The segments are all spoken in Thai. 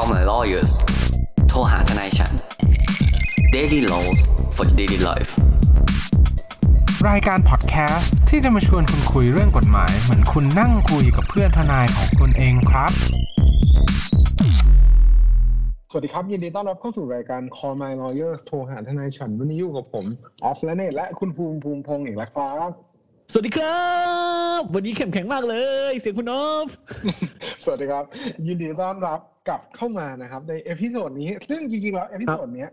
Call my lawyers โทรหาทนายฉัน Daily Laws for daily life รายการพอดแคสต์ที่จะมาชวนคุณคุยเรื่องกฎหมาย เหมือนคุณนั่งคุยกับเพื่อนทนายของคุณเองครับ สวัสดีครับ ยินดีต้อนรับเข้าสู่รายการ Call My Lawyers โทรหาทนายฉันวันนี้อยู่กับผม ออฟและเนตและคุณภูมิภูมิพงศ์อีกแล้วครับสวัสดีครับ วันนี้เข้มแข็งมากเลย เสียงคุณนพสวัสดีครับ ยินดีต้อนรับ กลับเข้ามานะครับ ใน episode นี้ ซึ่งจริงๆแล้ว episode เนี้ย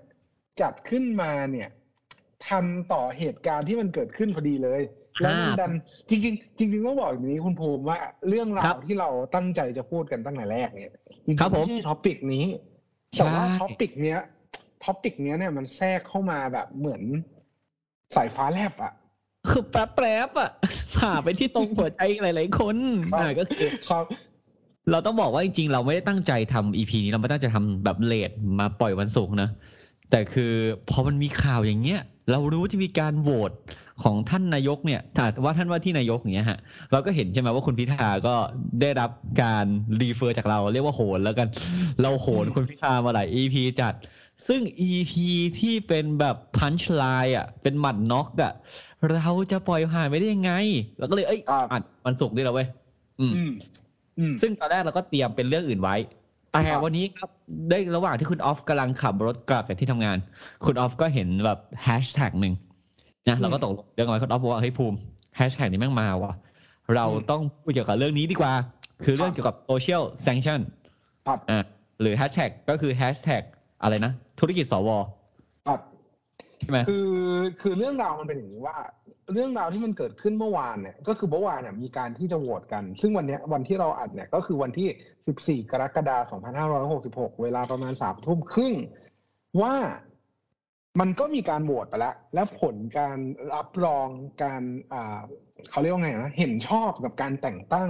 จัดขึ้นมาเนี่ยทันต่อเหตุการณ์ที่มันเกิดขึ้นพอดีเลย แล้วมันดันจริง ๆ จริง ๆ ต้องบอกอย่างนี้คุณภูมิว่าเรื่องราวที่เราตั้งใจจะพูดกันตั้งแต่แรกเนี่ยจริงๆไม่ใช่ topic นี้แต่ว่า topic เนี้ย topic เนี้ยเนี่ยมันแทรกเข้ามาแบบเหมือนสายฟ้าแลบอะคือแป๊บแป๊บๆอะผ่าไปที่ตรงหัวใจหลาย ๆ คนครับอ่าก็คือครับ เราต้องบอกว่าจริงๆ เราไม่ได้ตั้งใจทำอีพีนี้เราไม่ตั้งใจทำแบบเลทมาปล่อยวันศุกร์นะ แต่คือพอมันมีข่าวอย่างเงี้ย เรารู้จะมีการโหวตของท่านนายกเนี่ยถ้าว่าท่านว่าที่นายกอย่างเงี้ยฮะ เราก็เห็นใช่ไหมว่าคุณพิธาก็ได้รับการรีเฟอร์จากเรา เรียกว่าโหนแล้วกัน เราโหนคุณพิธามาหลาย EP จัด ซึ่ง EP ที่เป็นแบบพันช์ไลน์อะ เป็นหมัดน็อกอะ เราจะปล่อยผ่านไปได้ยังไง เราก็เลยเอ้ยครับอัดวันศุกร์ด้วยเราเว้ยอืมอืมอืม ซึ่งตอนแรกเราก็เตรียมเป็นเรื่องอื่นไว้แต่ครับวันนี้ครับได้ระหว่างที่คุณออฟกำลังขับรถกลับจากที่ทำงาน คุณออฟก็เห็นแบบแฮชแท็กหนึ่งนะเราก็ตกลงเรื่องเอาไว้คุณออฟบอกว่าเฮ้ยภูมิแฮชแท็กนี้แม่งมาว่ะเราต้องพูดเกี่ยวกับเรื่องนี้ดีกว่า คือเรื่องเกี่ยวกับ social sanction ครับอ่าหรือแฮชแท็กก็คือแฮชแท็กอะไรนะ ธุรกิจสวครับใช่ไหมคือคือเรื่องราวมันเป็นอย่างนี้ว่า เรื่องราวที่มันเกิดขึ้นเมื่อวานเนี่ยก็คือเมื่อวานเนี่ยมีการที่จะโหวตกัน ซึ่งวันนี้วันที่เราอัดเนี่ยก็คือวันที่ 14 กรกฎาคม 2566 เวลาประมาณสามทุ่มครึ่งว่ามันก็มีการโหวตไปแล้ว และผลการรับรองการเขาเรียกว่าไงนะ เห็นชอบกับการแต่งตั้ง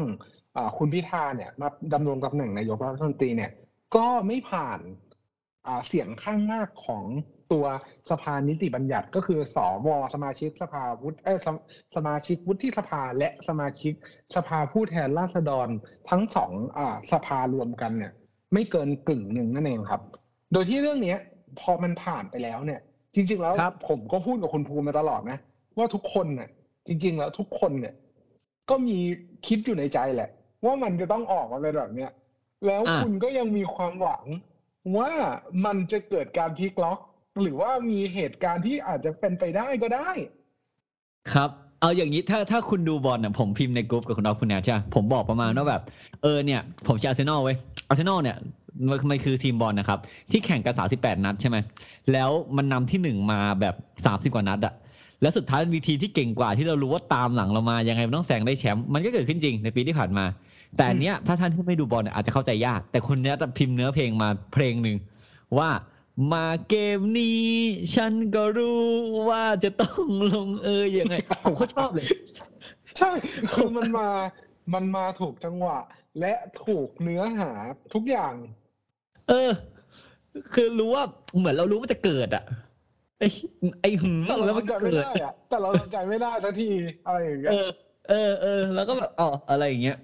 คุณพิธาเนี่ยมาดำรงตำแหน่งนายกรัฐมนตรีเนี่ย ก็ไม่ผ่านเสียงข้างมากของ ตัวสภานิติบัญญัติก็คือสวสมาชิกสภาวุฒิเอยสมสมาชิกวุฒิสภาและสมาชิกสภาผู้แทนราษฎรทั้งสองอ่าสภารวมกันเนี่ย ไม่เกินกึ่งหนึ่งนั่นเองครับ โดยที่เรื่องเนี้ย พอมันผ่านไปแล้วเนี่ย จริง ๆ แล้วครับผมก็พูดกับคุณภูมิมาตลอดนะ ว่าทุกคนเนี่ยจริง ๆ แล้วทุกคนเนี่ย ก็มีคิดอยู่ในใจแหละ ว่ามันจะต้องออกมาเป็นแบบเนี้ยแล้วอะคุณก็ยังมีความหวังว่ามันจะเกิดการพลิกล็อก หรือว่ามีเหตุการณ์ที่อาจจะเป็นไปได้ก็ได้ ครับ เอาอย่างนี้ถ้าถ้าคุณดูบอลเนี่ยผมพิมพ์ในกลุ่มกับคุณออฟคุณแนทใช่ผมบอกประมาณว่าแบบ เออเนี่ย ผมจะอาร์เซนอลเว้ยอาร์เซนอลเนี่ยมันมันคือทีมบอลนะครับ ที่แข่งกัน38นัดใช่ไหมแล้วมันนำที่หนึ่งมาแบบ30กว่านัดอะแล้วสุดท้ายมีทีมที่เก่งกว่าที่เรารู้ว่าตามหลังเรามายังไงมันต้องแซงได้แชมป์มันก็เกิดขึ้นจริงในปีที่ผ่านมา แต่อันเนี้ยถ้าท่านที่ไม่ดูบอลเนี่ยอาจจะเข้าใจยาก แต่คนเนี้ยพิมพ์เนื้อเพลงมาเพลงหนึ่งว่า มาเกมนี้ ฉันก็รู้ว่าจะต้องลงเอยยังไง ผมก็ชอบเลย ใช่คือมันมา มันมาถูกจังหวะ และถูกเนื้อหาทุกอย่าง เออ คือรู้ว่าเหมือนเรารู้ว่าจะเกิดอะไอ้ไอ้หึงแต่เราแล้วมันทำใจไม่เกิดได้อะแต่เราทำใจไม่ได้สักทีอะไรอย่างเงี้ยเออเออเออแล้วก็แบบอ๋ออะไรอย่างเงี้ย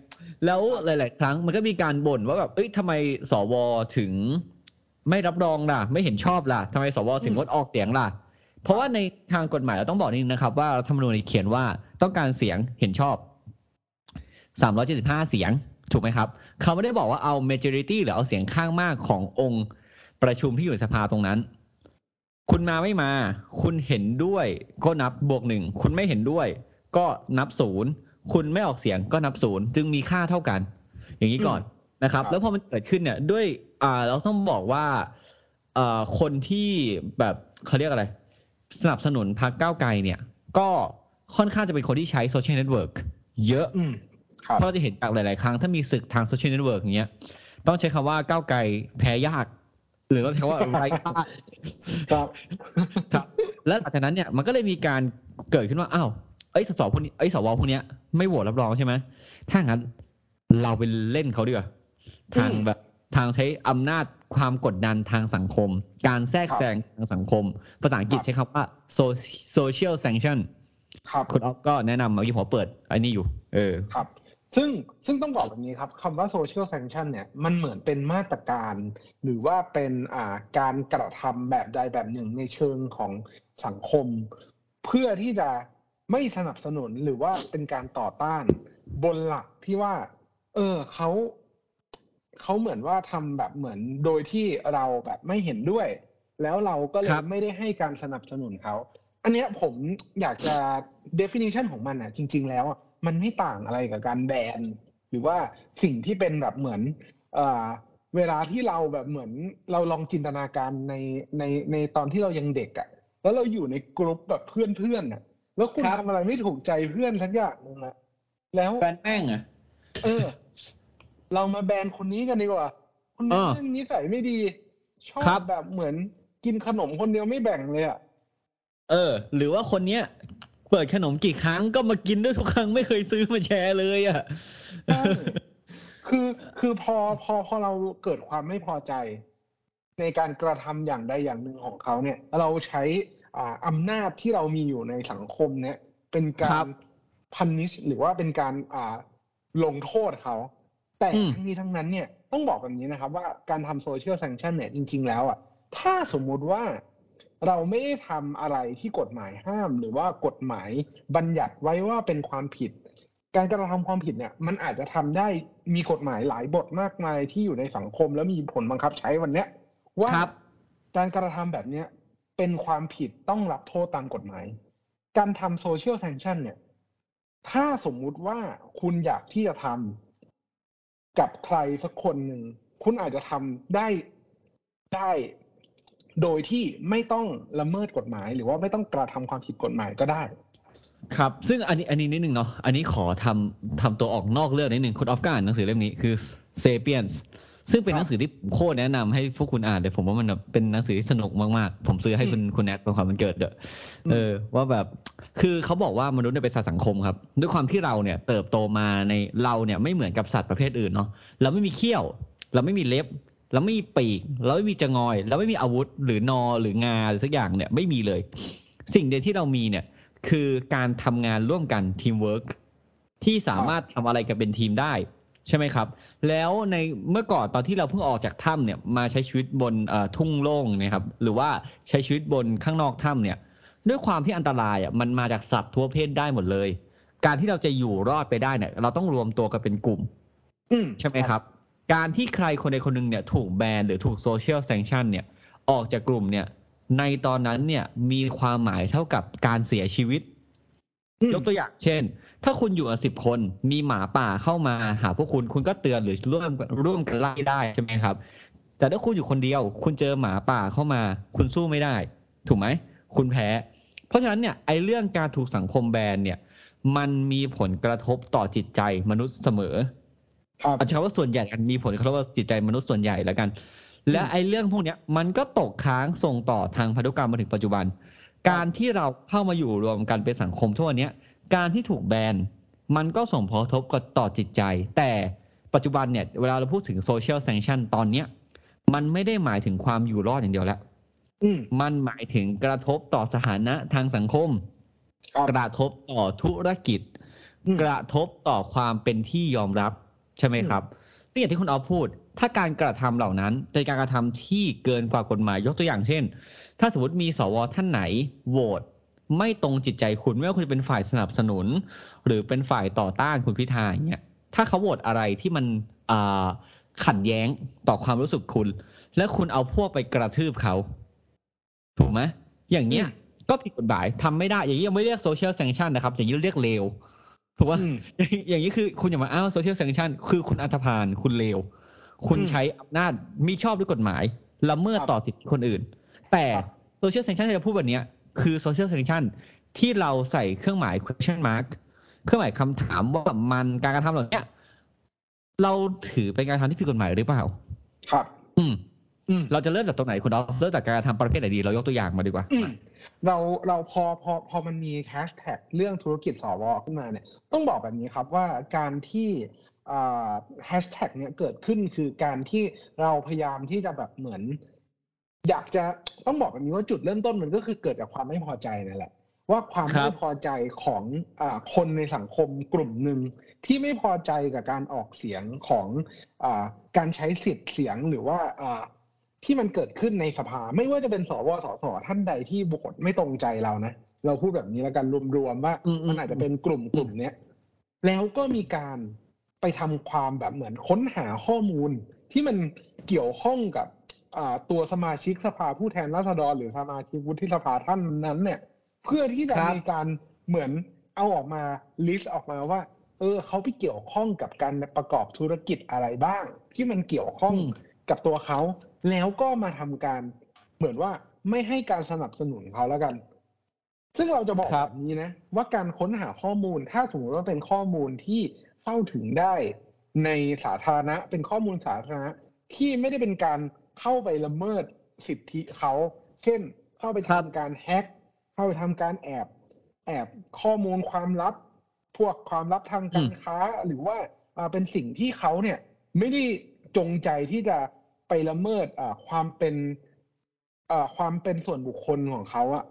แล้วหลาย ๆ ครั้งมันก็มีการบ่นว่าแบบเอ้ยทำไมสวถึง ไม่รับรองล่ะ ไม่เห็นชอบล่ะทำไมสวถึงงดออกเสียงล่ะ เพราะว่าในทางกฎหมายเราต้องบอกนิดนึงนะครับ ว่ารัฐธรรมนูญเขียนว่าต้องการเสียงเห็นชอบ 375 เสียงถูกไหมครับ เขาไม่ได้บอกว่าเอา majority หรือเอาเสียงข้างมากขององค์ประชุมที่อยู่ในสภาตรงนั้น คุณมาไม่มา คุณเห็นด้วยก็นับบวกหนึ่ง คุณไม่เห็นด้วย ก็นับศูนย์คุณไม่ออกเสียงก็นับศูนย์จึงมีค่าเท่ากัน อย่างนี้ก่อนนะครับครับแล้วพอมันเกิดขึ้นเนี่ยด้วย อ่าเราต้องบอกว่าเอ่อคนที่แบบเขาเรียกอะไร สนับสนุนพรรคก้าวไกลเนี่ย ก็ค่อนข้างจะเป็นคนที่ใช้โซเชียลเน็ตเวิร์กเยอะอืมครับเพราะเราจะเห็นจากหลาย ๆ ครั้งถ้ามีศึกทางโซเชียลเน็ตเวิร์กอย่างเงี้ย ต้องใช้คำว่าก้าวไกลแพ้ยาก หรือต้องใช้คำว่าไร้ค่าครับครับ แล้วหลังจากนั้นเนี่ยมันก็เลยมีการเกิดขึ้นว่าอ้าวเอ้ยสสพวกนี้เอ้ยสวพวกเนี้ยไม่โหวตรับรองใช่ไหมถ้างั้นเราไปเล่นเขาดีกว่าทางอืมแบบ ทางใช้อำนาจความกดดันทางสังคม การแทรกครับแซงทางสังคม ภาษาอังกฤษครับใช้คำว่า so- social sanction ครับคุณออฟก็แนะนำเมื่อกี้ผมเปิดไอ้นี่อยู่ เออครับ ซึ่งซึ่งต้องบอกแบบนี้ครับคำว่า social sanction เนี่ยมันเหมือนเป็นมาตรการ หรือว่าเป็นอ่าการกระทำแบบใดแบบหนึ่งในเชิงของสังคม เพื่อที่จะไม่สนับสนุนหรือว่าเป็นการต่อต้านบนหลักที่ว่า เออเขา เขาเหมือนว่าทำแบบเหมือนโดยที่เราแบบไม่เห็นด้วย แล้วเราก็เลคยรับไม่ได้ให้การสนับสนุนเขา อันเนี้ยผมอยากจะ definition ของมันอะ จริง ๆ แล้วอะมันไม่ต่างอะไรกับการแบนหรือว่าสิ่งที่เป็นแบบเหมือนเอ่อเวลาที่เราแบบเหมือนเราลองจินตนาการในในในตอนที่เรายังเด็กอะ แล้วเราอยู่ในกลุ่มแบบเพื่อนเพื่อนๆอะ แล้วคุณครับทำอะไรไม่ถูกใจเพื่อนสักอย่างหนึงอะแล้วแฟนแม่งอะ เออ เรามาแบนคนนี้กันดีกว่า คนนี้เออแม่งนิสัยไม่ดี ชอบครับแบบเหมือนกินขนมคนเดียวไม่แบ่งเลยอะ เออ หรือว่าคนเนี้ยเปิดขนมกี่ครั้งก็มากินด้วยทุกครั้งไม่เคยซื้อมาแชร์เลยอะใช่คือคือพอพอพอเราเกิดความไม่พอใจ ในการกระทำอย่างใดอย่างหนึ่งของเขาเนี่ย เราใช้อ่าอำนาจที่เรามีอยู่ในสังคมเนี่ย เป็นกาครัรบพันนิชหรือว่าเป็นการอ่าลงโทษเขา แต่อืมทั้งนี้ทั้งนั้นเนี่ยต้องบอกแบบนี้นะครับว่าการทำโซเชียลแซงชันเนี่ยจริง ๆ แล้วอะถ้าสมมุติว่าเราไม่ได้ทำอะไรที่กฎหมายห้าม หรือว่ากฎหมายบัญญัติไว้ว่าเป็นความผิด การกระทำความผิดเนี่ย มันอาจจะทำได้มีกฎหมายหลายบทมากมายที่อยู่ในสังคม แล้วมีผลบังคับใช้วันเนี้ยว่าครับการกระทำแบบเนี้ยเป็นความผิดต้องรับโทษตามกฎหมาย การทำโซเชียลแซงชันเนี่ย ถ้าสมมุติว่าคุณอยากที่จะทำ กับใครสักคนหนึ่ง คุณอาจจะทำได้ได้โดยที่ไม่ต้องละเมิดกฎหมาย หรือว่าไม่ต้องกระทำความผิดกฎหมายก็ได้ ครับ ซึ่งอันนี้อันนี้นิดนึงเนาะอันนี้ขอทำทำตัวออกนอกเรื่องนิดนึงคุณออฟก็อ่านหนังสือเล่มนี้คือ Sapiens ซึ่งเป็นครับหนังสือที่ผมโคตรแนะนำให้พวกคุณอ่านเลยผมว่ามันแบบเป็นหนังสือที่สนุกมากๆ ผมซื้อให้คุณคุณแอดเป็นของขวัญวันเกิดด้วยเออ ว่าแบบคือเขาบอกว่ามนุษย์เนี่ยเป็นสัตว์สังคมครับ ด้วยความที่เราเนี่ยเติบโตมาในเราเนี่ยไม่เหมือนกับสัตว์ประเภทอื่นเนาะเราไม่มีเขี้ยว เราไม่มีเล็บ เราไม่มีปีก เราไม่มีจะงอย เราไม่มีอาวุธหรือนอหรืองาหรือสักอย่างเนี่ยไม่มีเลย สิ่งเดียวที่เรามีเนี่ยคือการทำงานร่วมกันทีมเวิร์กที่สามารถทำอะไรกันเป็นทีมได้ ใช่ไหมครับ แล้วในเมื่อก่อนตอนที่เราเพิ่งออกจากถ้ำเนี่ยมาใช้ชีวิตบนเอ่อทุ่งโล่งเนะครับ หรือว่าใช้ชีวิตบนข้างนอกถ้ำเนี่ย ด้วยความที่อันตรายอะมันมาจากสัตว์ทั่วเพศได้หมดเลย การที่เราจะอยู่รอดไปได้เนี่ย เราต้องรวมตัวกันเป็นกลุ่มอืมใช่ไหมครับ การที่ใครคนใดคนหนึ่งเนี่ย ถูกแบนหรือถูกโซเชียลแซงชันเนี่ย ออกจากกลุ่มเนี่ย ในตอนนั้นเนี่ยมีความหมายเท่ากับการเสียชีวิตอืมยกตัวอย่างเช่น ถ้าคุณอยู่กันสิบคน มีหมาป่าเข้ามาหาพวกคุณคุณก็เตือนหรือร่วมร่วมกันไล่ได้ใช่ไหมครับ แต่ถ้าคุณอยู่คนเดียว คุณเจอหมาป่าเข้ามา คุณสู้ไม่ได้ ถูกไหมคุณแพ้ เพราะฉะนั้นเนี่ยไอ้เรื่องการถูกสังคมแบนเนี่ย มันมีผลกระทบต่อจิตใจมนุษย์เสมอครับเอาใช้ว่าส่วนใหญ่กันมีผลกระทบต่อจิตใจมนุษย์ส่วนใหญ่แล้วกัน และไอ้เรื่องพวกเนี้ยมันก็ตกค้างส่งต่อทางพันธุกรรมมาถึงปัจจุบัน การที่เราเข้ามาอยู่รวมกันเป็นสังคมทั่วเนี้ย การที่ถูกแบนมันก็ส่งผลกระทบกับต่อจิตใจ แต่ปัจจุบันเนี่ยเวลาเราพูดถึงโซเชียลแซงชันตอนเนี้ยมันไม่ได้หมายถึงความอยู่รอดอย่างเดียวแล้วอืมมันหมายถึงกระทบต่อสถานะทางสังคมครับกระทบต่อธุรกิจอืมกระทบต่อความเป็นที่ยอมรับใช่ไหมครับซึ่งอย่างที่คุณออฟพูด ถ้าการกระทำเหล่านั้นเป็นการกระทำที่เกินกว่ากฎหมายยกตัวอย่างเช่น ถ้าสมมติมีสวท่านไหนโหวต ไม่ตรงจิตใจคุณไม่ว่าคุณจะเป็นฝ่ายสนับสนุน หรือเป็นฝ่ายต่อต้านคุณพิธาอย่างเงี้ยถ้าเขาโหวตอะไรที่มันอ่าขัดแย้งต่อความรู้สึกคุณ และคุณเอาพวกไปกระทืบเขา ถูกไหมอย่างเงี้ยอืมก็ผิดกฎหมายทำไม่ได้อย่างนี้ยังไม่เรียก social sanction นะครับ อย่างนี้เรียกเลวถูกป่ะอืมอย่างอย่างนี้คือคุณอย่ามาอ้าง social sanction คือคุณอันธพาลคุณเลวคุณอืมใช้อำนาจมิชอบด้วยกฎหมายละเมิดครับต่อสิทธิคนอื่น แต่ครับ social sanction ที่จะพูดแบบเนี้ย คือ social sanction ที่เราใส่เครื่องหมาย question mark เครื่องหมายคำถามว่ามันการกระทำเหล่าเนี้ยเราถือเป็นการกระทำที่ผิดกฎหมายหรือเปล่า ครับอืมอืมเราจะเริ่มจากตรงไหนคุณออฟเริ่มจากการกระทำประเภทไหนดี เรายกตัวอย่างมาดีกว่าอืมเราเราพอพอพอมันมีแฮชแท็กเรื่องธุรกิจสวขึ้นมาเนี่ย ต้องบอกแบบนี้ครับว่าการที่แฮชแท็กเนี่ยเกิดขึ้นคือการที่เราพยายามที่จะแบบเหมือน อยากจะต้องบอกแบบนี้ว่าจุดเริ่มต้นมันก็คือเกิดจากความไม่พอใจนั่นแหละ ว่าความครัไม่บพอใจของอาคนในสังคมกลุ่มหนึ่งที่ไม่พอใจกับการออกเสียงของอาการใช้สิทธิ์เสียงหรือว่าอ่าที่มันเกิดขึ้นในสภา ไม่ว่าจะเป็นสวสสท่านใดที่โหวตไม่ตรงใจเรานะเราพูดแบบนี้แล้วกันรวมๆว่าอืมอืมมันอาจจะเป็นกลุ่มกลุ่มเนี้ยแล้วก็มีการไปทำความแบบเหมือนค้นหาข้อมูลที่มันเกี่ยวข้องกับอ่า ตัวสมาชิกสภาผู้แทนราษฎรหรือสมาชิกวุฒิสภาท่านนั้นเนี่ย เพื่อที่จะครับมีการเหมือนเอาออกมาลิสต์ออกมาว่า เออเขาไปเกี่ยวข้องกับการประกอบธุรกิจอะไรบ้าง ที่มันเกี่ยวข้องอืมกับตัวเขาแล้วก็มาทำการเหมือนว่าไม่ให้การสนับสนุนเขาแล้วกัน ซึ่งเราจะบอกครับแบบนี้นะ ว่าการค้นหาข้อมูล ถ้าสมมติว่าเป็นข้อมูลที่เข้าถึงได้ในสาธารณะเป็นข้อมูลสาธารณะที่ไม่ได้เป็นการ เข้าไปละเมิดสิทธิเขา เช่น เข้าไปครับทำการแฮ็ก เข้าไปทำการแอบ แอบข้อมูลความลับ พวกความลับทางการค้า หรือว่าอ่าเป็นสิ่งที่เขาเนี่ย ไม่ได้จงใจที่จะไปละเมิดอ่าความเป็นอ่าความเป็นส่วนบุคคลของเขาอะ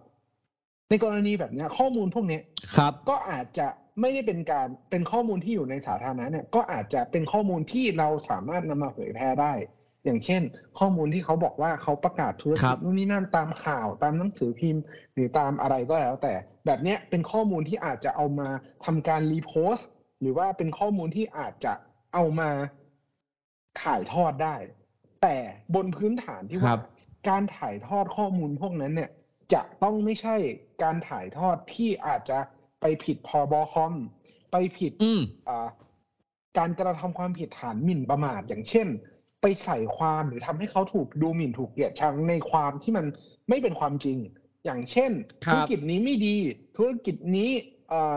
ในกรณีแบบเนี้ยข้อมูลพวกเนี้ยครับ ก็อาจจะไม่ได้เป็นการเป็นข้อมูลที่อยู่ในสาธารณะเนี่ย ก็อาจจะเป็นข้อมูลที่เราสามารถนำมาเผยแพร่ได้ อย่างเช่น ข้อมูลที่เขาบอกว่าเขาประกาศธุรครักิจบนู่นนี่นั่นตามข่าวตามหนังสือพิมพ์ หรือตามอะไรก็แล้ว แต่แบบเนี้ยเป็นข้อมูลที่อาจจะเอามาทำการรีโพสต์หรือว่าเป็นข้อมูลที่อาจจะเอามาถ่ายทอดได้ แต่บนพื้นฐานที่ครัว่าบการถ่ายทอดข้อมูลพวกนั้นเนี่ย จะต้องไม่ใช่การถ่ายทอดที่อาจจะไปผิดพรบคอม ไปผิดอืมอ่าการกระทำความผิดฐานหมิ่นประมาทอย่างเช่น ไปใส่ความหรือทำให้เขาถูกดูหมิ่นถูกเกลียดชังในความที่มันไม่เป็นความจริง อย่างเช่นครับธุรกิจนี้ไม่ดี ธุรกิจนี้เอ่อ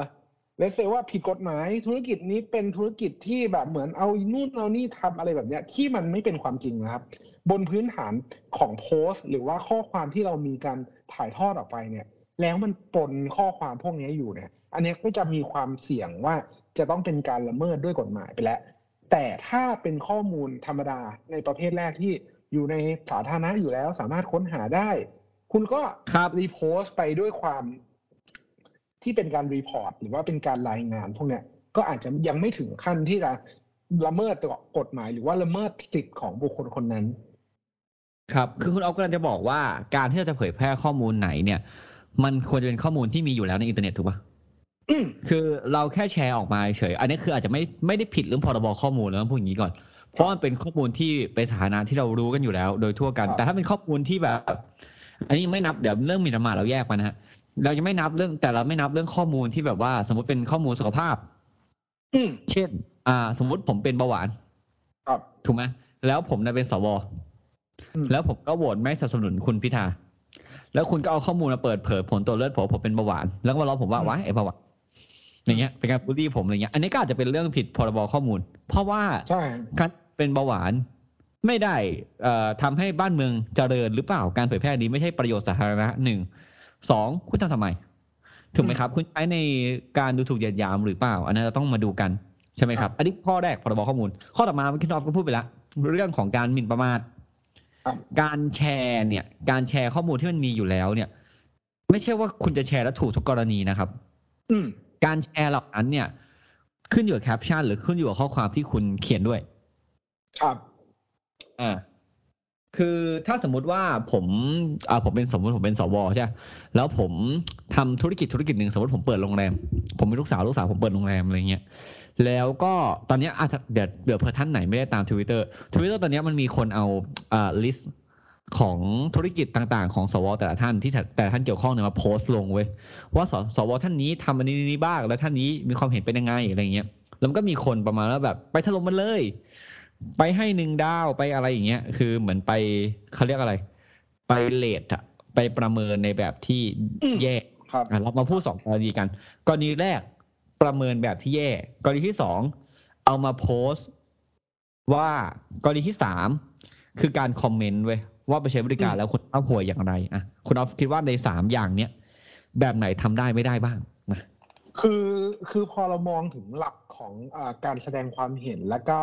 เลเซว่าผิดกฎหมาย ธุรกิจนี้เป็นธุรกิจที่แบบเหมือนเอานู่นเอานี่ทำอะไรแบบเนี้ย ที่มันไม่เป็นความจริงนะครับ บนพื้นฐานของโพสต์ หรือว่าข้อความที่เรามีการถ่ายทอดออกไปเนี่ย แล้วมันปนข้อความพวกนี้อยู่เนี่ย อันเนี้ยก็จะมีความเสี่ยงว่าจะต้องเป็นการละเมิดด้วยกฎหมายไปแล้ว แต่ถ้าเป็นข้อมูลธรรมดาในประเภทแรกที่อยู่ในสาธารณะอยู่แล้วสามารถค้นหาได้ คุณก็ครับ repost ไปด้วยความที่เป็นการ report หรือว่าเป็นการรายงานพวกเนี้ยก็อาจจะยังไม่ถึงขั้นที่จะละเมิดกฎหมายหรือว่าละเมิดสิทธิ์ของบุคคลคนนั้น ครับ คือคุณออฟกำลังจะบอกว่าการที่เราจะเผยแพร่ข้อมูลไหนเนี่ย มันควรจะเป็นข้อมูลที่มีอยู่แล้วในอินเทอร์เน็ตถูกปะอืม คือเราแค่แชร์ออกมาเฉย อันนี้คืออาจจะไม่ไม่ได้ผิดเรื่องพรบข้อมูลแล้วพูดอย่างนี้ก่อน เพราะมันเป็นข้อมูลที่เป็นสถานะที่เรารู้กันอยู่แล้ว โดยทั่วกันครับแต่ถ้าเป็นข้อมูลที่แบบ อันนี้ไม่นับเดี๋ยวเรื่องหมิ่นประมาทเราแยกมานะฮะเราจะไม่นับเรื่องแต่เราไม่นับเรื่องข้อมูลที่แบบว่า สมมติเป็นข้อมูลสุขภาพอืมเช่น อ่า สมมุติผมเป็นเบาหวานครับถูกไหมแล้วผมน่ะเป็นสวอืมแล้วผมก็โหวตไม่สนับสนุนคุณพิธาแล้วคุณก็เอาข้อมูลมาเปิดเผยผลตรวจเลือดผมว่าผมเป็นเบาหวาน แล้วก็มาล้อผมว่าว้ายไอ้เบาหวาน อย่างเงี้ยเป็นการบูลลี่ผมอะไรเงี้ยอันนี้ก็อาจจะเป็นเรื่องผิดพรบข้อมูล เพราะว่าใช่การเป็นเบาหวานไม่ได้เอ่อทำให้บ้านเมืองเจริญหรือเปล่าการเผยแพร่นี้ไม่ใช่ประโยชน์สาธารณะหนึ่งสองคุณทำทำไมถูกไหมครับ คุณใช้ในการดูถูกเหยียดหยามหรือเปล่า อันนั้นเราต้องมาดูกันใช่ไหมครับ อันนี้ข้อแรกพรบข้อมูล ข้อต่อมาเมื่อกี้นอฟก็พูดไปแล้วเรื่องของการหมิ่นประมาทครับการแชร์เนี่ย การแชร์ข้อมูลที่มันมีอยู่แล้วเนี่ย ไม่ใช่ว่าคุณจะแชร์แล้วถูกทุกกรณีนะครับ อืม การแชร์เหล่านั้นเนี่ย ขึ้นอยู่กับแคปชั่นหรือขึ้นอยู่กับข้อความที่คุณเขียนด้วย ครับ อ่า คือถ้าสมมุติว่าผมอ่าผมเป็นสมมติผมเป็นสวใช่ไหมแล้วผมทำธุรกิจธุรกิจหนึ่งสมมติผมเปิดโรงแรม ผมมีลูกสาวลูกสาวผมเปิดโรงแรมอะไรเงี้ยแล้วก็ตอนเนี้ยอะเดี๋ยวเดี๋ยวเผื่อท่านไหนไม่ได้ตาม Twitter Twitter ตอนเนี้ยมันมีคนเอาอ่าลิสต์ ของธุรกิจต่างๆ ของสวแต่ละท่านที่แต่แต่ละท่านเกี่ยวข้องเนี่ยมาโพสต์ลงเว้ยว่าสสวท่านนี้ทำอันนี้นี้บ้างแล้วท่านนี้มีความเห็นเป็นยังไงอะไรเงี้ยแล้วมันก็มีคนประมาณว่าแบบไปถล่มมันเลย ไปให้หนึ่งดาวไปอะไรอย่างเงี้ย คือเหมือนไปเขาเรียกอะไร ไปเลทอะไปประเมินในแบบที่อืมแย่ครับอะเรามาพูดสองกรณีกันกรณีแรกประเมินแบบที่แย่กรณีที่สองเอามาโพสต์ว่ากรณีที่สามคือการคอมเมนต์เว้ย ว่าไปใช้บริการอืมแล้วคุณเอาหัวอย่างไรอะคุณเอาคิดว่าในสามอย่างเนี้ยแบบไหนทำได้ไม่ได้บ้างนะคือคือพอเรามองถึงหลักของอาการแสดงความเห็นและก็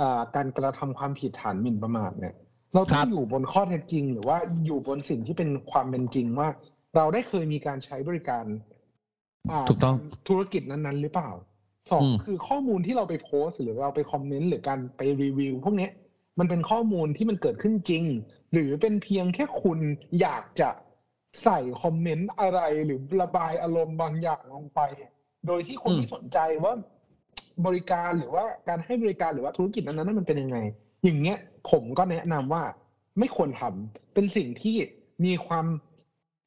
อ่าการกระทำความผิดฐานหมิ่นประมาทเนี่ยเราต้คอรังบอยู่บนข้อเท็จจริง หรือว่าอยู่บนสิ่งที่เป็นความเป็นจริงว่า เราได้เคยมีการใช้บริการอ่าถูกต้องทำธุรกิจนั้นๆ หรือเปล่าสองอืมคือข้อมูลที่เราไปโพสต์หรือเราไปคอมเมนต์หรือการไปรีวิวพวกเนี้ยมันเป็นข้อมูลที่มันเกิดขึ้นจริง หรือเป็นเพียงแค่คุณอยากจะใส่คอมเมนต์อะไรหรือระบายอารมณ์บางอย่างลงไป โดยที่คนอืมไม่สนใจว่าบริการหรือว่าการให้บริการหรือว่าธุรกิจนั้นๆมันเป็นยังไง อย่างเงี้ยผมก็แนะนำว่าไม่ควรทำเป็นสิ่งที่มีความ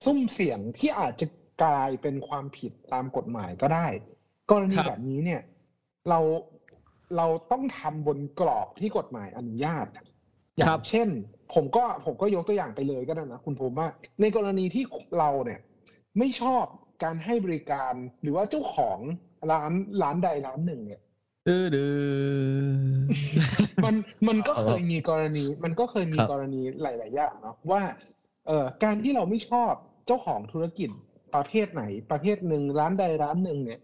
ซุ่มเสี่ยงที่อาจจะกลายเป็นความผิดตามกฎหมายก็ได้กรณีแบบนี้เนี่ย เราเราต้องทำบนกรอบที่กฎหมายอนุญาต อย่าครังบเช่น ผมก็ผมก็ยกตัวอย่างไปเลยก็ได้นะคุณภูมิว่า ในกรณีที่เราเนี่ยไม่ชอบการให้บริการหรือว่าเจ้าของร้านร้านใดร้านหนึ่งเนี่ยดื้อดื้อมันมันก็เอาเคยมีกรณี มันก็เคยมีครับกรณีหลาย ๆ อย่างเนาะว่า เอ่อการที่เราไม่ชอบเจ้าของธุรกิจประเภทไหน ประเภทหนึ่งร้านใดร้านหนึ่งเนี่ย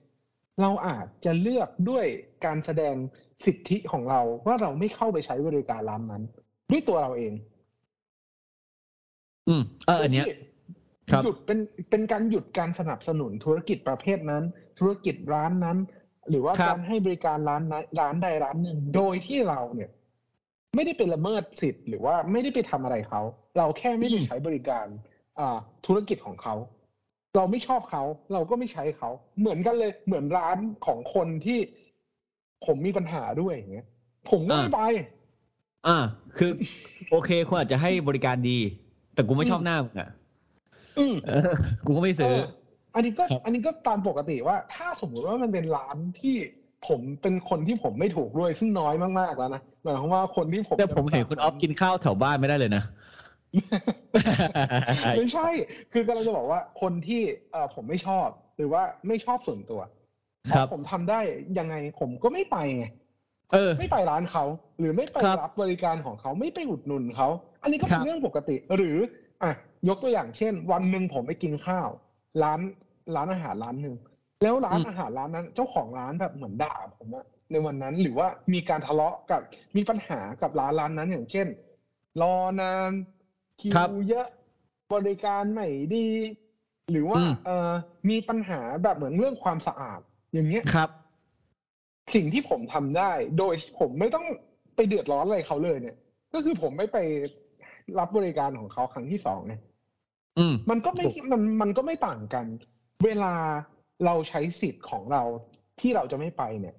เราอาจจะเลือกด้วยการแสดงสิทธิของเราว่าเราไม่เข้าไปใช้บริการร้านนั้น ด้วยตัวเราเอง อืมเอออันเนี้ยโดยที่ครับหยุดเป็นเป็นการหยุดการสนับสนุนธุรกิจประเภทนั้น ธุรกิจร้านนั้น หรือว่าครับการให้บริการร้านนั้นร้านใดร้านหนึ่ง โดยที่เราเนี่ย ไม่ได้เป็นละเมิดสิทธิ์หรือว่าไม่ได้ไปทำอะไรเขา เราแค่ไม่ได้ใช้บริการ อ่า ธุรกิจของเขา เราไม่ชอบเขา เราก็ไม่ใช้เขา เหมือนกันเลยเหมือนร้านของคนที่ผมมีปัญหาด้วยอย่างเงี้ยผมก็ไม่อ่าไป อ่าคือ โอเคคุณอาจจะให้บริการดี แต่กูไม่ชอบอืมหน้ามึงอะอืมเออกูก็ไม่ซื้อ เอออันนี้ก็ครับ อันนี้ก็ตามปกติว่า ถ้าสมมุติว่ามันเป็นร้านที่ผมเป็นคนที่ผมไม่ถูกด้วยซึ่งน้อยมากๆแล้วนะหมายความว่าคนที่ผมแต่ผมเห็นคุณออฟกินข้าวแถวบ้านไม่ได้เลยนะ ไม่ใช่ คือกำลังจะบอกว่าคนที่เออผมไม่ชอบ หรือว่าไม่ชอบส่วนตัวครับ ผมทำได้ยังไงผมก็ไม่ไปไง เออ ไม่ไปร้านเขาหรือไม่ไปครับรับบริการของเขาไม่ไปอุดหนุนเขาอันนี้ก็เป็ครันบเรื่องปกติ หรืออะยกตัวอย่างเช่น วันหนึ่งผมไปกินข้าว ร้านร้านอาหารร้านหนึ่งแล้วร้านอาหารร้านนั้น เจ้าของร้านแบบเหมือนด่าผมอะในวันนั้นหรือว่ามีการทะเลาะกับมีปัญหากับร้านร้านนั้นอย่างเช่น รอนานคิครับวเยอะบริการไม่ดี หรือว่าอืม เออมีปัญหาแบบเหมือนเรื่องความสะอาดอย่างเงี้ย ครับ สิ่งที่ผมทำได้ โดยผมไม่ต้องไปเดือดร้อนอะไรเขาเลยเนี่ย ก็คือผมไม่ไปรับบริการของเขาครั้งที่สองไงอืมมันก็ไม่ถูกมันมันก็ไม่ต่างกัน เวลาเราใช้สิทธิ์ของเราที่เราจะไม่ไปเนี่ย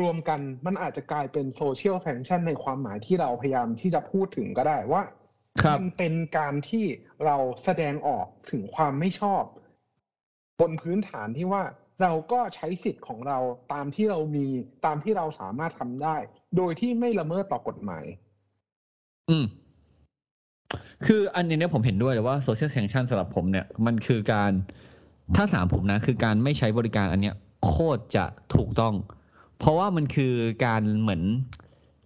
รวมๆกันมันอาจจะกลายเป็นโซเชียลแซงชันในความหมายที่เราพยายามที่จะพูดถึงก็ได้ว่าครับมันเป็นการที่เราแสดงออกถึงความไม่ชอบ บนพื้นฐานที่ว่า เราก็ใช้สิทธิ์ของเราตามที่เรามีตามที่เราสามารถทำได้ โดยที่ไม่ละเมิดต่อกฎหมาย อืม คืออันนี้เนี่ยผมเห็นด้วยเลยว่า social sanction สำหรับผมเนี่ย มันคือการถ้าถามผมนะ คือการไม่ใช้บริการอันเนี้ย โคตรจะถูกต้อง เพราะว่ามันคือการเหมือน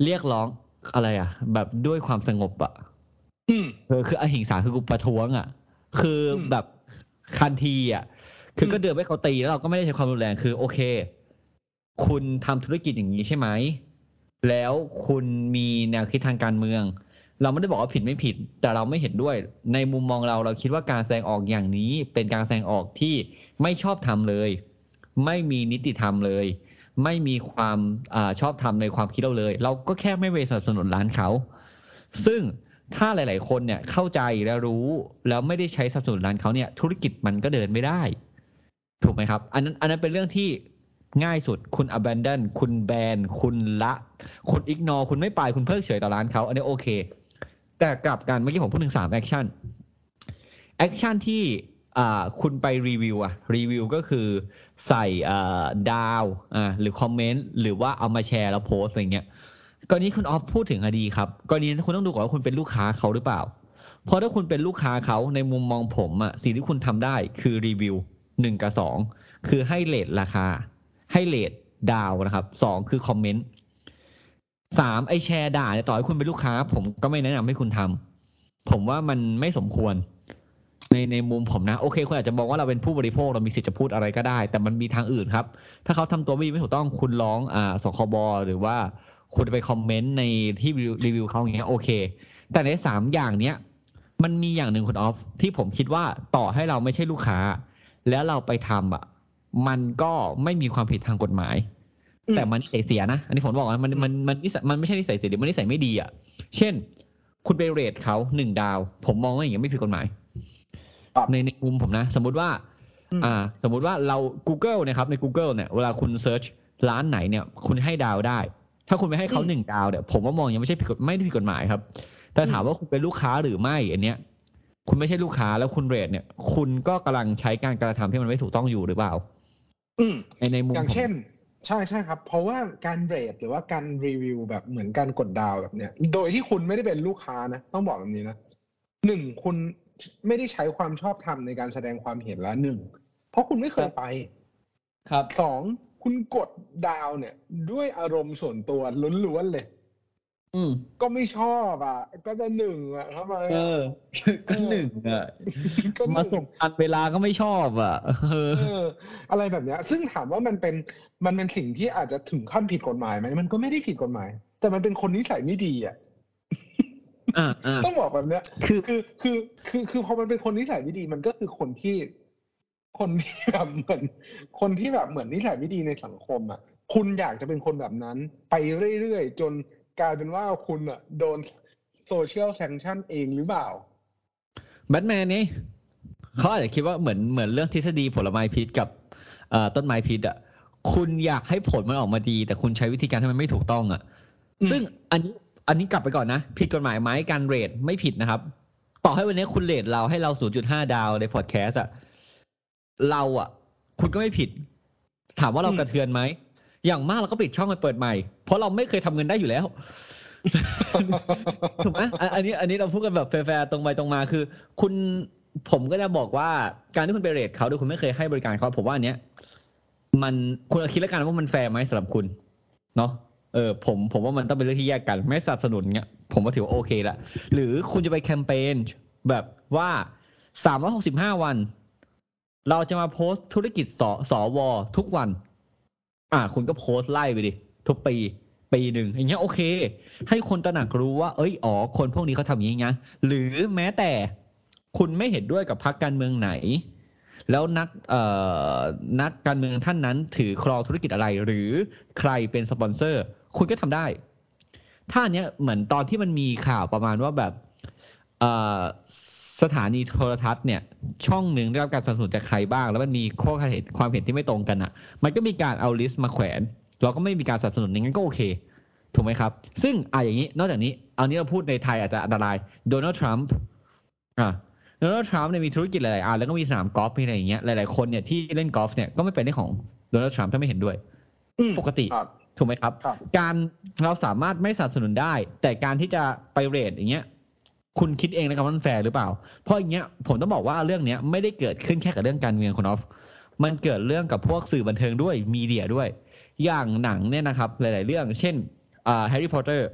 เรียกร้องอะไรอะแบบด้วยความสงบอะอืมเออคืออหิงสาคือกูประท้วงอะคืออมแบบคันทีอะ คืออมก็เดินไปเขาตีแล้วเราก็ไม่ได้ใช้ความรุนแรงคือโอเค คุณทำธุรกิจอย่างนี้ใช่ไหม แล้วคุณมีแนวคิดทางการเมือง เราไม่ได้บอกว่าผิดไม่ผิด แต่เราไม่เห็นด้วย ในมุมมองเราเราคิดว่าการแสดงออกอย่างนี้ เป็นการแสดงออกที่ไม่ชอบทำเลย ไม่มีนิติธรรมเลย ไม่มีความอาชอบธรรมในความคิดเราเลย เราก็แค่ไม่ไปสนับสนุนร้านเขา ซึ่งถ้าหลาย ๆ คนเนี่ยเข้าใจและรู้แล้วไม่ได้ใช้สนับสนุนร้านเขาเนี่ยธุรกิจมันก็เดินไม่ได้ ถูกไหมครับ อันนั้นอันนั้นเป็นเรื่องที่ง่ายสุดคุณ abandon คุณแบน คุณละ คุณ ignore คุณไม่ไป คุณเพิกเฉยต่อร้านเขา อันนี้โอเค แต่กลับกันเมื่อกี้ผมพูดถึงสาม action action ที่คุณไปรีวิวอะรีวิวก็คือใส่ดาวหรือ comment หรือว่าเอามาแชร์แล้วโพสอะไรเงี้ยกรณีคุณออฟพูดถึงอดีครับกรณีคุณต้องดูก่อนว่าคุณเป็นลูกค้าเขาหรือเปล่า เพราะถ้าคุณเป็นลูกค้าเขาในมุมมองผมอะสิ่งที่คุณทำได้คือรีวิว หนึ่งกับสองคือให้เลทราคา ให้เลทดาวนะครับสองคือคอมเมนต์สามไอแชร์ด่าเนี่ยต่อให้คุณเป็นลูกค้า ผมก็ไม่แนะนำให้คุณทำผมว่ามันไม่สมควร ในในมุมผมนะ โอเคคุณอาจจะมองว่าเราเป็นผู้บริโภคเรามีสิทธิ์จะพูดอะไรก็ได้ แต่มันมีทางอื่นครับ ถ้าเขาทำตัวไม่ดีไม่ถูกต้องคุณร้องอ่าสคบหรือว่าคุณไปคอมเมนต์ในที่รีวิวเขาอย่างเงี้ยโอเค แต่ในสามอย่างเนี้ยมันมีอย่างหนึ่งคุณออฟที่ผมคิดว่าต่อให้เราไม่ใช่ลูกค้า แล้วเราไปทำอะ มันก็ไม่มีความผิดทางกฎหมายอืมแต่มันนิสัยเสียนะ อันนี้ผมบอกนะมันมันมันนิสัยมันไม่ใช่นิสัยเสียหรือมันนิสัยไม่ดีอะ เช่น คุณไปเรทเขาหนึ่งดาว ผมมองว่าอย่างนี้ยไม่ผิดกฎหมายครับในในมุมผมนะ สมมุติว่าอืมอ่า สมมุติว่าเรา Google นะครับใน Google เนี่ยเวลาคุณ search ร้านไหนเนี่ยคุณให้ดาวได้ ถ้าคุณไปให้เขาอืมหนึ่งดาวเนี่ยผมว่ามองยังไม่ใช่ผิดกฎไม่ได้ผิดกฎหมายครับ แต่อืมถามว่าคุณเป็นลูกค้าหรือไม่อันเนี้ย คุณไม่ใช่ลูกค้าแล้วคุณ rate เนี่ย คุณก็กำลังใช้การกระทำที่มันไม่ถูกต้องอยู่หรือเปล่า อืมในในมุมอย่างผมเช่น ใช่ใช่ครับ เพราะว่าการ rate หรือว่าการรีวิวแบบเหมือนการกดดาวแบบเนี้ย โดยที่คุณไม่ได้เป็นลูกค้านะ ต้องบอกแบบนี้นะหนึ่งคุณไม่ได้ใช้ความชอบธรรมในการแสดงความเห็นละหนึ่งเพราะคุณไม่เคยไป ครับสองคุณกดดาวเนี่ย ด้วยอารมณ์ส่วนตัวล้วนๆเลย อืมก็ไม่ชอบอะ ก็จะหนึ่งอะทำไมเออะอก็หนึ่งอะก็หนึ่งมาส่งอันเวลาก็ไม่ชอบอะเออเออ อะไรแบบเนี้ย ซึ่งถามว่ามันเป็นมันเป็นสิ่งที่อาจจะถึงขั้นผิดกฎหมายไหมมันก็ไม่ได้ผิดกฎหมาย แต่มันเป็นคนนิสัยไม่ดีอะอ่าอ่าต้องบอกแบบเนี้ย คือคือคือคือคือพอมันเป็นคนนิสัยไม่ดีมันก็คือคนที่ คนที่แบบเหมือนคนที่แบบเหมือนนิสัยไม่ดีในสังคมอะ คุณอยากจะเป็นคนแบบนั้น ไปเรื่อยๆจน กลายเป็นว่าคุณอะ โดนโซเชียลแซงชั่นเองหรือเปล่าแบทแมนนี่เขาอาจจะคิดว่าเหมือนเหมือนเรื่องทฤษฎีผลไม้พิษกับเอ่อต้นไม้พิษอะคุณอยากให้ผลมันออกมาดี แต่คุณใช้วิธีการที่มันไม่ถูกต้องอะอืมซึ่งอันนี้อันนี้กลับไปก่อนนะ ผิดกฎหมายไหมการ rate ไม่ผิดนะครับ ต่อให้วันนี้คุณ rate เราให้เรา 0.5 ดาวในพอดแคสต์อะเราอะ คุณก็ไม่ผิด ถามว่าเราอืมกระเทือนไหม อย่างมากเราก็ปิดช่องไปเปิดใหม่ เพราะเราไม่เคยทำเงินได้อยู่แล้วถูกไหมอันนี้อันนี้เราพูดกันแบบแฟร์ตรงไปตรงมาคือ คุณผมก็จะบอกว่าการที่คุณไปเรทเขาโดยคุณไม่เคยให้บริการเขาผมว่าอันเนี้ย มันคุณคิดแล้วกันว่ามันแฟร์ไหมสำหรับคุณเนาะเออผมผมว่ามันต้องเป็นเรื่องที่แยกกัน ไม่สนับสนุนเงี้ยผมว่าถือว่าโอเคละหรือคุณจะไปแคมเปญแบบว่าสามร้อยหกสิบห้าวัน เราจะมาโพสต์ธุรกิจสสวทุกวัน อ่า คุณก็โพสต์ไล่ไปดิ ทุกปี ปีหนึ่งอย่างเงี้ยโอเค ให้คนตระหนักรู้ว่า เอ้ยอ๋อคนพวกนี้เขาทำอย่างนี้นะหรือแม้แต่คุณไม่เห็นด้วยกับพรรคการเมืองไหน แล้วนักเอ่อนักการเมืองท่านนั้น ถือครองธุรกิจอะไร หรือใครเป็นสปอนเซอร์ คุณก็ทำได้ ถ้าเนี้ยเหมือนตอนที่มันมีข่าวประมาณว่าแบบเอ่อ สถานีโทรทัศน์เนี่ยช่องหนึ่งได้รับการสนับสนุนจากใครบ้าง แล้วมันมีข้อความเห็นความเห็นที่ไม่ตรงกันอะ มันก็มีการเอาลิสต์มาแขวน เราก็ไม่มีการสนับสนุนอย่างนั้นก็โอเค ถูกไหมครับ ซึ่งอะอย่างนี้ นอกจากนี้เอานี้เราพูดในไทยอาจจะอันตรายโดนัลด์ทรัมป์อะโดนัลด์ทรัมป์เนี่ยมีธุรกิจหลายๆอันแล้วก็มีสนามกอล์ฟมีอะไรอย่างเงี้ยหลายๆคนเนี่ยที่เล่นกอล์ฟเนี่ยก็ไม่เป็นได้ของโดนัลด์ทรัมป์ถ้าไม่เห็นด้วยอืมปกติครับถูกไหมครับครับ การเราสามารถไม่สนับสนุนได้ แต่การที่จะไป rate อย่างเงี้ย คุณคิดเองนะครับว่ามันแฟร์หรือเปล่า เพราะอย่างเงี้ยผมต้องบอกว่าเรื่องเนี้ยไม่ได้เกิดขึ้นแค่กับเรื่องการเมืองคุณออฟมันเกิดเรื่องกับพวกสื่อบันเทิงด้วย media ด้วย อย่างหนังเนี่ยนะครับ หลาย ๆ เรื่อง เช่นอ่าแฮร์รี่พอตเตอร์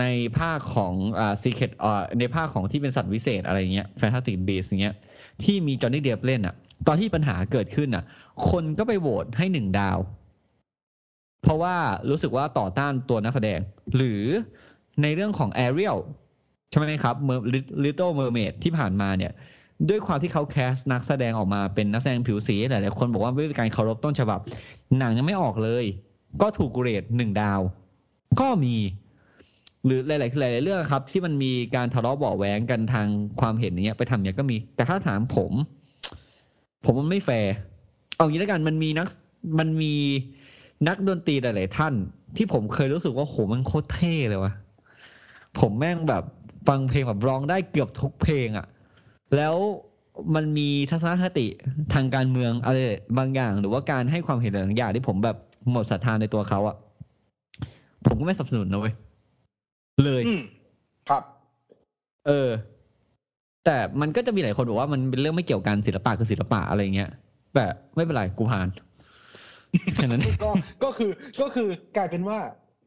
ในภาคของอ่า Secret อ่าในภาคของที่เป็นสัตว์วิเศษอะไรเงี้ย Fantastic Beasts เงี้ยที่มีจอห์นนี่เดปป์เล่นอะ ตอนที่ปัญหาเกิดขึ้นอะ คนก็ไปโหวตให้หนึ่งดาว เพราะว่ารู้สึกว่าต่อต้านตัวนักแสดง หรือในเรื่องของ Ariel ใช่ไหมครับ Mer- Little Mermaid ที่ผ่านมาเนี่ย ด้วยความที่เขา cast นักแสดงออกมาเป็นนักแสดงผิวสีหลายๆคนบอกว่าไม่เป็นการเคารพต้นฉบับ หนังยังไม่ออกเลย ก็ถูกเกรดหนึ่งดาว ก็มีหรือหลายๆหลายๆเรื่องครับ ที่มันมีการทะเลาะเบาะแว้งกันทางความเห็นอย่างเงี้ย ไปทำเงี้ยก็มี แต่ถ้าถามผม ผมว่าไม่แฟร์เอางี้แล้วกันมันมีนักมันมีนักดนตรีหลาย ๆ ท่าน ที่ผมเคยรู้สึกว่าโหมันโคตรเท่เลยวะผมแม่งแบบ ฟังเพลงแบบร้องได้เกือบทุกเพลงอะแล้วมันมีทัศนคติทางการเมืองอะไรบางอย่าง หรือว่าการให้ความเห็นหลายๆอย่างที่ผมแบบหมดศรัทธาในตัวเขาอะผมก็ไม่สนับสนุนนะเว้ยเลยอืมครับ เออ แต่มันก็จะมีหลายคนบอกว่ามันเป็นเรื่องไม่เกี่ยวกันศิลปะคือศิลปะอะไรเงี้ยแต่ไม่เป็นไรกูผ่านแค่นั้นก็ก็คือก็คือกลายเป็นว่า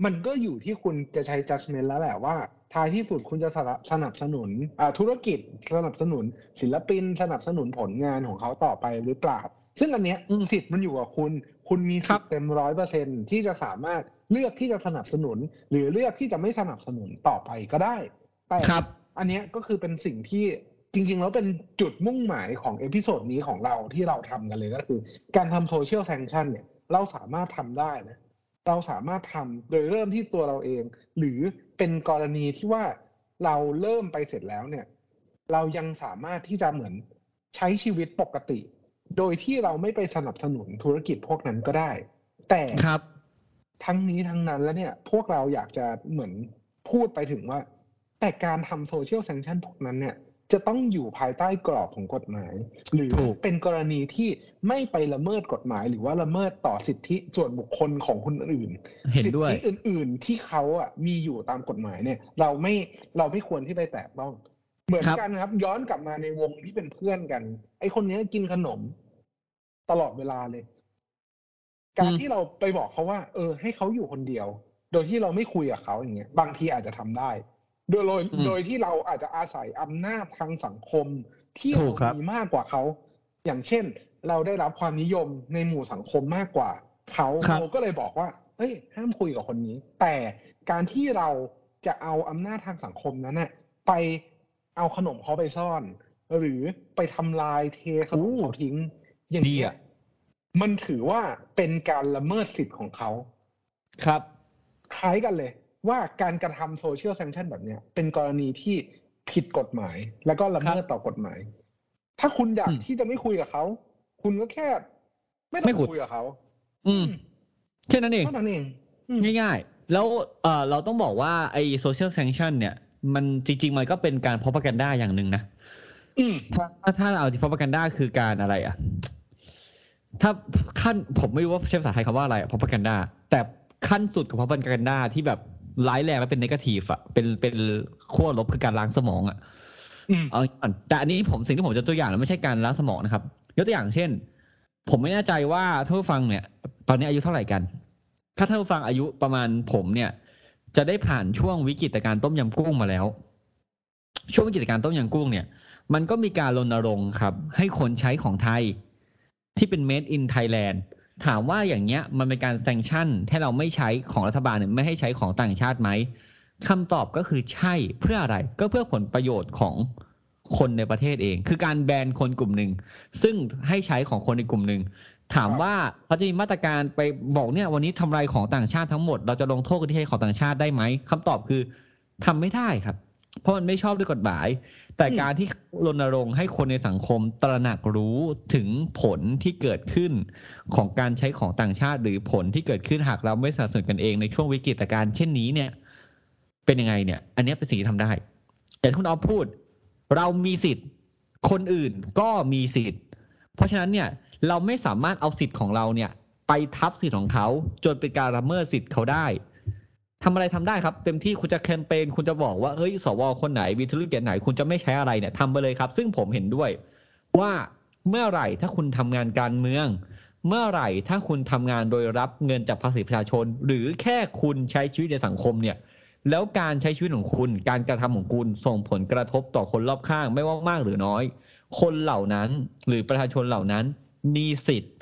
มันก็อยู่ที่คุณจะใช้ judgment แล้วแหละว่า ท้ายที่สุดคุณจะสนับสนับสนุนอ่าธุรกิจสนับสนุน ศิลปินสนับสนุนผลงานของเขาต่อไปหรือเปล่า ซึ่งอันเนี้ยอืมสิทธิ์มันอยู่กับคุณ คุณมีครัสิบทธิ์เต็มร้อยเปอร์เซ็นที่จะสามารถเลือกที่จะสนับสนุน หรือเลือกที่จะไม่สนับสนุนต่อไปก็ได้ แต่ครับอันเนี้ยก็คือเป็นสิ่งที่จริงๆแล้วเป็นจุดมุ่งหมายของ episode นี้ของเราที่เราทำกันเลยก็คือ การทำ social sanction เนี่ยเราสามารถทำได้นะ เราสามารถทำโดยเริ่มที่ตัวเราเอง หรือเป็นกรณีที่ว่าเราเริ่มไปเสร็จแล้วเนี่ย เรายังสามารถที่จะเหมือนใช้ชีวิตปกติ โดยที่เราไม่ไปสนับสนุนธุรกิจพวกนั้นก็ได้ แต่ครับ ทั้งนี้ทั้งนั้นแล้วเนี่ย พวกเราอยากจะเหมือนพูดไปถึงว่า แต่การทำโซเชียลแซงชันพวกนั้นเนี่ย จะต้องอยู่ภายใต้กรอบของกฎหมาย หรือถูกเป็นกรณีที่ไม่ไปละเมิดกฎหมาย หรือว่าละเมิดต่อสิทธิส่วนบุคคลของคนอื่นเห็นด้วยสิทธิอื่น ๆ ที่เขาอะมีอยู่ตามกฎหมายเนี่ย เราไม่เราไม่ควรที่ไปแตะต้อง เหมือนครับกันครับ ย้อนกลับมาในวงที่เป็นเพื่อนกัน ไอคนเนี้ยกินขนม ตลอดเวลาเลย การที่เราไปบอกเขาว่า เออ ให้เขาอยู่คนเดียว โดยที่เราไม่คุยกับเขาอย่างเงี้ยบางทีอาจจะทำได้ โดยโดยอืมโดยที่เราอาจจะอาศัยอำนาจทางสังคมที่ถูกครับมีมากกว่าเขา อย่างเช่น เราได้รับความนิยมในหมู่สังคมมากกว่าเขาเราก็เลยบอกว่าเฮ้ย ห้ามคุยกับคนนี้ แต่การที่เราจะเอาอำนาจทางสังคมนั้นน่ะไปเอาขนมเขาไปซ่อน หรือไปทำลายเทขนมเขาทิ้ง อย่างดีนี้ยอะมันถือว่าเป็นการละเมิดสิทธิ์ของเขา ครับ คล้ายกันเลย ว่าการกระทำโซเชียลแซงชันแบบเนี้ยเป็นกรณีที่ผิดกฎหมาย แล้วก็ละเมิดต่อกฎหมาย ถ้าคุณอยากอืมที่จะไม่คุยกับเขา คุณก็แค่ ไม่ต้ไม่องคุยคุยกับเขาอืมแค่นั้นเองเท่านั้นเองอืมง่ายๆ แล้วเออเราต้องบอกว่าไอ้ social sanction เนี่ยมันจริง ๆ มันก็เป็นการ propaganda อย่างหนึ่งนะอืมถ้าถ้าถ้าเอาที่ propaganda คือการอะไรอะ ถ้าขั้นผมไม่รู้ว่าใช้ภาษาไทยคำว่าอะไรอะ propaganda แต่ขั้นสุดของ propaganda ที่แบบ ร้ายแรงและเป็น negative อะเป็นเป็นขั้วลบคือการล้างสมองอะอืมเอาก่อนแต่อันนี้ผมสิ่งที่ผมจะตัวอย่างไม่ใช่การล้างสมองนะครับยกตัวอย่างเช่น ผมไม่แน่ใจว่าท่านผู้ฟังเนี่ย ตอนนี้อายุเท่าไหร่กัน ถ้าท่านผู้ฟังอายุประมาณผมเนี่ย จะได้ผ่านช่วงวิกฤตการณ์ต้มยำกุ้งมาแล้ว ช่วงวิกฤตการณ์ต้มยำกุ้งเนี่ย มันก็มีการรณรงค์ครับ ให้คนใช้ของไทยที่เป็น made in Thailand ถามว่าอย่างเงี้ยมันเป็นการแซงชั่นให้เราไม่ใช้ของรัฐบาลเนี่ยไม่ให้ใช้ของต่างชาติไหมคำตอบก็คือใช่เพื่ออะไรก็เพื่อผลประโยชน์ของคนในประเทศเอง คือการแบนคนกลุ่มหนึ่งซึ่งให้ใช้ของคนในกลุ่มหนึ่งถามว่าเขาจะมีมาตรการไปบอกเนี่ยวันนี้ทำลายของต่างชาติทั้งหมด เราจะลงโทษคนที่ให้ของต่างชาติได้ไหมคำตอบคือทำไม่ได้ครับ เพราะมันไม่ชอบด้วยกฎหมาย แต่การที่รณรงค์ให้คนในสังคมตระหนักรู้ถึงผลที่เกิดขึ้นของการใช้ของต่างชาติ หรือผลที่เกิดขึ้นหากเราไม่สนับสนุนกันเองในช่วงวิกฤตการณ์เช่นนี้เนี่ย เป็นยังไงเนี่ย อันนี้เป็นสิ่งที่ทำได้ แต่คุณออฟพูด เรามีสิทธิ์ คนอื่นก็มีสิทธิ์ เพราะฉะนั้นเนี่ย เราไม่สามารถเอาสิทธิ์ของเราเนี่ย ไปทับสิทธิ์ของเขาจนเป็นการละเมิดสิทธิ์เขาได้ ทำอะไรทำได้ครับเต็มที่คุณจะแคมเปญคุณจะบอกว่าเฮ้ยสวคนไหนมีธุรกิจไหน คุณจะไม่ใช้อะไรเนี่ยทำไปเลยครับ ซึ่งผมเห็นด้วย ว่าเมื่อไหร่ถ้าคุณทำงานการเมือง เมื่อไหร่ถ้าคุณทำงานโดยรับเงินจากภาษีประชาชน หรือแค่คุณใช้ชีวิตในสังคมเนี่ยแล้วการใช้ชีวิตของคุณ การกระทำของคุณส่งผลกระทบต่อคนรอบข้างไม่ว่ามากหรือน้อย คนเหล่านั้นหรือประชาชนเหล่านั้นมีสิทธิ์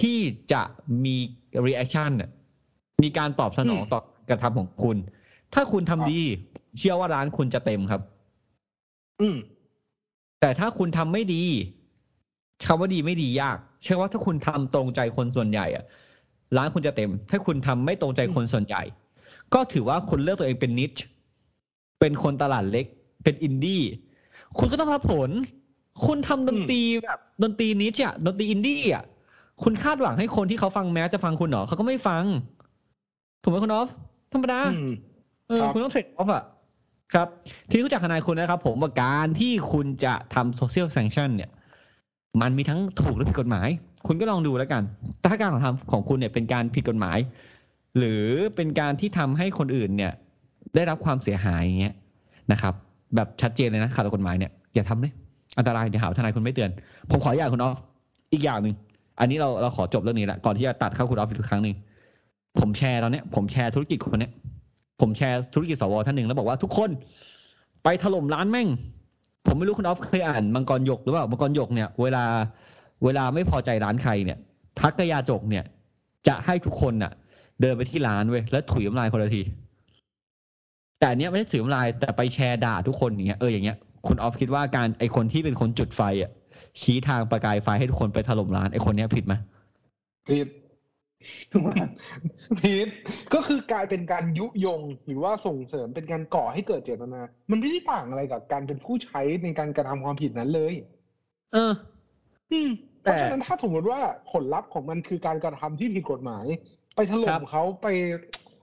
ที่จะมี reaction น่ะมีการตอบสนองต่อ การกระทำของคุณ ถ้าคุณทำดี เชื่อว่าร้านคุณจะเต็มครับ อืมแต่ถ้าคุณทำไม่ดีคำว่าดีไม่ดียาก เชื่อว่าถ้าคุณทำตรงใจคนส่วนใหญ่อะร้านคุณจะเต็ม ถ้าคุณทำไม่ตรงใจคนส่วนใหญ่ ก็ถือว่าคุณเลือกตัวเองเป็น niche เป็นคนตลาดเล็ก เป็นอินดี้คุณก็ต้องรับผล คุณทำดนตรีแบบดนตรี niche อะดนตรีอินดี้อะคุณคาดหวังให้คนที่เขาฟัง mass จะฟังคุณเหรอเขาก็ไม่ฟัง ถูกไหมคุณออฟ ธรรมดาอืมเออครับคุณต้องเทรดออฟอะครับ ที่รู้จักทนายคุณนะครับ ผมว่าการที่คุณจะทำโซเชียลแซงชันเนี่ย มันมีทั้งถูกและผิดกฎหมาย คุณก็ลองดูแล้วกันแต่ถ้าการของทำของคุณเนี่ยเป็นการผิดกฎหมาย หรือเป็นการที่ทำให้คนอื่นเนี่ย ได้รับความเสียหายอย่างเงี้ยนะครับ แบบชัดเจนเลยนะข่าวต่อกฎหมายเนี่ยอย่าทำเลยอันตรายเดี๋ยวหาว่าทนายคุณไม่เตือน ผมขออย่างคุณออฟอีกอย่างหนึ่งอันนี้เราเราขอจบเรื่องนี้ละก่อนที่จะตัดเข้าคุณออฟอีกครั้งหนึ่ง ผมแชร์ตอนเนี้ยผมแชร์ธุรกิจคนเนี้ยผมแชร์ธุรกิจสวท่านหนึ่งแล้วบอกว่าทุกคนไปถล่มร้านแม่ง ผมไม่รู้คุณออฟเคยอ่านมังกรหยกหรือเปล่ามังกรหยกเนี่ยเวลาเวลาไม่พอใจร้านใครเนี่ยทักกยาจกเนี่ย จะให้ทุกคนน่ะ เดินไปที่ร้านเว้ยแล้วถุยน้ำลายคนละที แต่เนี้ยไม่ใช่ถุยน้ำลายแต่ไปแชร์ด่าทุกคนอย่างเงี้ยเอออย่างเงี้ยคุณออฟคิดว่าการไอคนที่เป็นคนจุดไฟอะชี้ทางประกายไฟให้ทุกคนไปถล่มร้านไอคนเนี้ยผิดไหมผิด ผิดก็คือกลายเป็นการยุยงหรือว่าส่งเสริมเป็นการก่อให้เกิดเจตนา มันไม่ได้ต่างอะไรกับการเป็นผู้ใช้ในการกระทำความผิดนั้นเลย เอออืมเพแต่ราะฉะนั้นถ้าสมมติว่าผลลัพธ์ของมันคือการกระทำที่ผิดกฎหมาย ไปถล่ครัมบเขาไป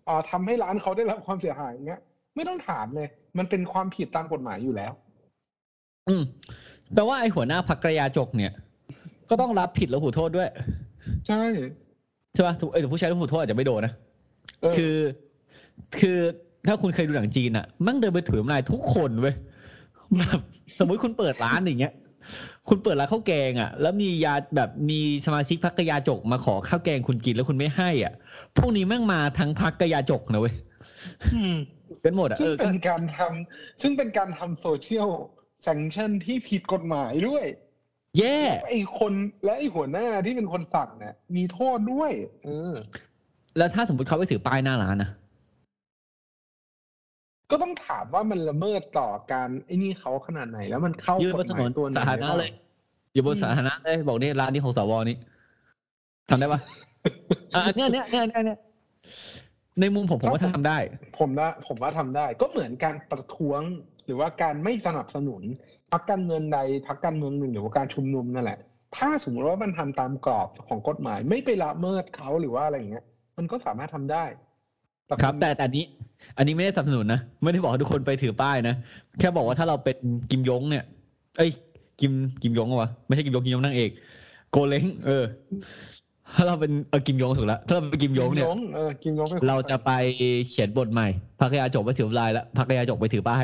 เอ่อทำให้ร้านเขาได้รับความเสียหายอย่างเงี้ย ไม่ต้องถามเลย มันเป็นความผิดตามกฎหมายอยู่แล้ว อืมแปลว่าไอหัวหน้าพักกระยาจกเนี่ย ก็ต้องรับผิดแล้วหูโทษด้วย ใช่ ใช่ป่ะถูกเออแต่ผู้ใช้แล้วหูโทษอาจจะไม่โดนนะเออคือ คือถ้าคุณเคยดูหนังจีนอะมั่งเดินไปถือน้ำลายทุกคนเว้ยแบบสมมุติคุณเปิดร้านอย่างเงี้ย คุณเปิดร้านข้าวแกงอะแล้วมียาแบบมีสมาชิกพักกะยาจกมาขอข้าวแกงคุณกินแล้วคุณไม่ให้อะ พวกนี้แม่งมาทั้งพักกะยาจกนะเว้ยเป็นหมดอะซึ่เองอเป็ก็นการทำซึ่งเป็นการทำโซเชียลแซงชั่นที่ผิดกฎหมายด้วย แย่ ไอ้คนและไอ้หัวหน้าที่เป็นคนสั่งเนี่ยมีโทษด้วย เออ แล้วถ้าสมมติเขาไปถือป้ายหน้าร้านนะก็ต้องถามว่ามันละเมิดต่อการไอ้นี่เขาขนาดไหน แล้วมันเข้ายืนกบฎนหถมานยนตัวไหนสาธารณะหอปเลย อยู่บนสาธารณะเลยบอกนี่ร้านนี้ของสวนี้ทำได้ปะอะอันเนี้ยเนี้ยเนี้ยเนี้ยเนี้ยในมุมผมผมว่าทำได้ ผมนะผมว่าทำได้ ก็เหมือนการประท้วงหรือว่าการไม่สนับสนุน พรรคการเมืองใดพรรคการเมืองหนึ่งหรือว่าการชุมนุมนั่นแหละ ถ้าสมมติว่ามันทำตามกรอบของกฎหมายไม่ไปละเมิดเขาหรือว่าอะไรอย่างเงี้ย มันก็สามารถทำได้ครับแต่แต่อันนี้ อันนี้ไม่ได้สนับสนุนนะไม่ได้บอกให้ทุกคนไปถือป้ายนะแค่บอกว่าถ้าเราเป็นกิมยงเนี่ย เอ้ย กิมกิมยงเหรอวะไม่ใช่กิมยงกิมยงนางเอกโกเล้งเออ ถ้าเราเป็นเออกิมยงถูกแล้วถ้าเราเป็นกิมยงเนี่ยเออกิมยงป็นคนเราจะไปเขียนบทใหม่พักยาจกไปถือลายแล้วพักยาจกไปถือป้าย